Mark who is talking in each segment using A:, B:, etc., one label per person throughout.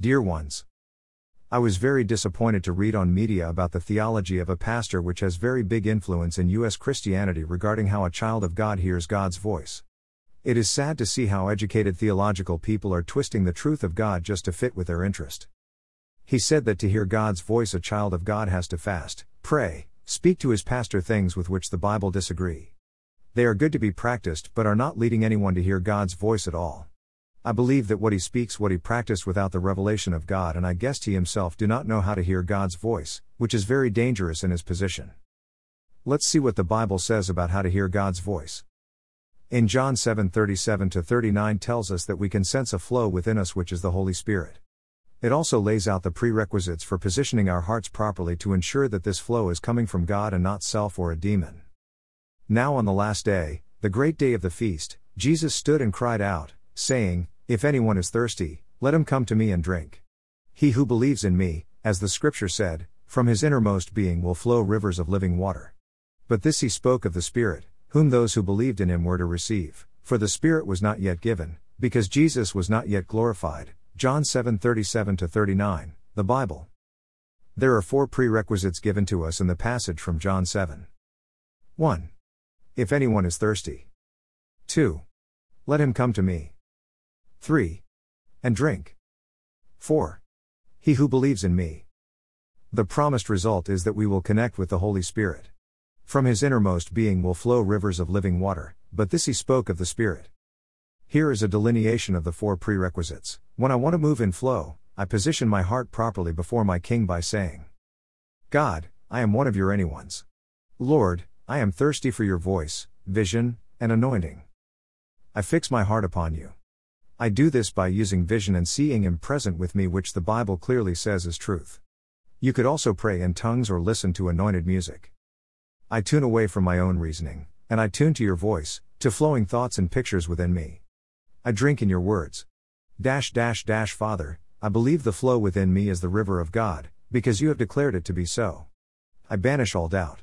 A: Dear ones, I was very disappointed to read on media about the theology of a pastor which has very big influence in U.S. Christianity regarding how a child of God hears God's voice. It is sad to see how educated theological people are twisting the truth of God just to fit with their interest. He said that to hear God's voice, a child of God has to fast, pray, speak to his pastor things with which the Bible disagree. They are good to be practiced but are not leading anyone to hear God's voice at all. I believe that what he speaks what he practiced without the revelation of God and I guessed he himself do not know how to hear God's voice, which is very dangerous in his position. Let's see what the Bible says about how to hear God's voice. In John 7:37 to 39 tells us that we can sense a flow within us which is the Holy Spirit. It also lays out the prerequisites for positioning our hearts properly to ensure that this flow is coming from God and not self or a demon. Now on the last day, the great day of the feast, Jesus stood and cried out, saying, If anyone is thirsty, let him come to me and drink. He who believes in me, as the scripture said, from his innermost being will flow rivers of living water. But this he spoke of the Spirit, whom those who believed in him were to receive, for the Spirit was not yet given, because Jesus was not yet glorified. John 7:37 39, the Bible. There are four prerequisites given to us in the passage from John 7. 1. If anyone is thirsty. 2. Let him come to me. 3. And drink. 4. He who believes in me. The promised result is that we will connect with the Holy Spirit. From his innermost being will flow rivers of living water, but this he spoke of the Spirit. Here is a delineation of the four prerequisites. When I want to move in flow, I position my heart properly before my King by saying, God, I am one of your anyone's. Lord, I am thirsty for your voice, vision, and anointing. I fix my heart upon you. I do this by using vision and seeing Him present with me, which the Bible clearly says is truth. You could also pray in tongues or listen to anointed music. I tune away from my own reasoning, and I tune to your voice, to flowing thoughts and pictures within me. I drink in your words. Dash dash dash Father, I believe the flow within me is the river of God, because you have declared it to be so. I banish all doubt.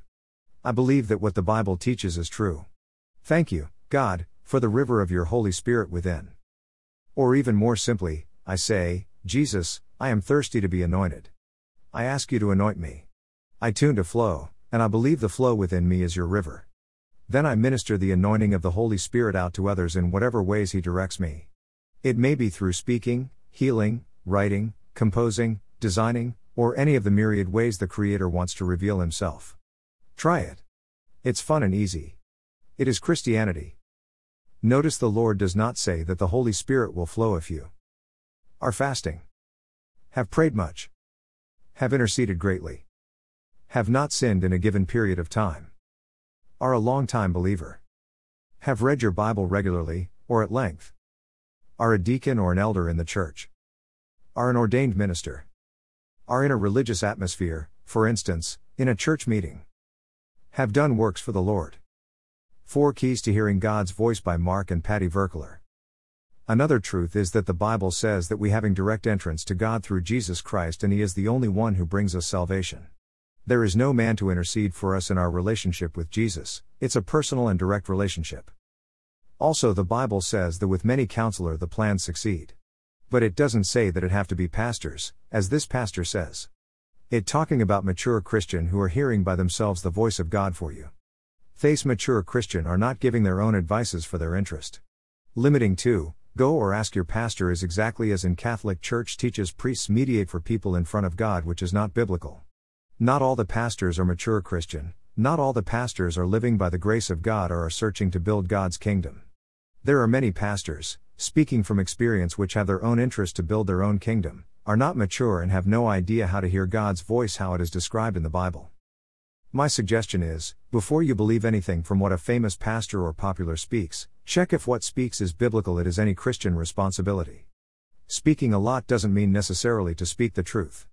A: I believe that what the Bible teaches is true. Thank you, God, for the river of your Holy Spirit within. Or even more simply, I say, Jesus, I am thirsty to be anointed. I ask you to anoint me. I tune to flow, and I believe the flow within me is your river. Then I minister the anointing of the Holy Spirit out to others in whatever ways He directs me. It may be through speaking, healing, writing, composing, designing, or any of the myriad ways the Creator wants to reveal Himself. Try it. It's fun and easy. It is Christianity. Notice the Lord does not say that the Holy Spirit will flow if you are fasting, have prayed much, have interceded greatly have not sinned in a given period of time. Are a long-time believer. Have read your Bible regularly, or at length. Are a deacon or an elder in the church. Are an ordained minister. Are in a religious atmosphere, for instance, in a church meeting. Have done works for the Lord. Four Keys to Hearing God's Voice by Mark and Patti Virkler. Another truth is that the Bible says that we having direct entrance to God through Jesus Christ and He is the only one who brings us salvation. There is no man to intercede for us in our relationship with Jesus, it's a personal and direct relationship. Also, the Bible says that with many counselor the plans succeed. But it doesn't say that it have to be pastors, as this pastor says. It talking about mature Christian who are hearing by themselves the voice of God for you. Face mature Christian are not giving their own advices for their interest. Limiting to, go or ask your pastor is exactly as in Catholic Church teaches priests mediate for people in front of God which is not biblical. Not all the pastors are mature Christian, not all the pastors are living by the grace of God or are searching to build God's kingdom. There are many pastors, speaking from experience, which have their own interest to build their own kingdom, are not mature and have no idea how to hear God's voice how it is described in the Bible. My suggestion is before you believe anything from what a famous pastor or popular speaks, check if what speaks is biblical, it is any Christian responsibility. Speaking a lot doesn't mean necessarily to speak the truth.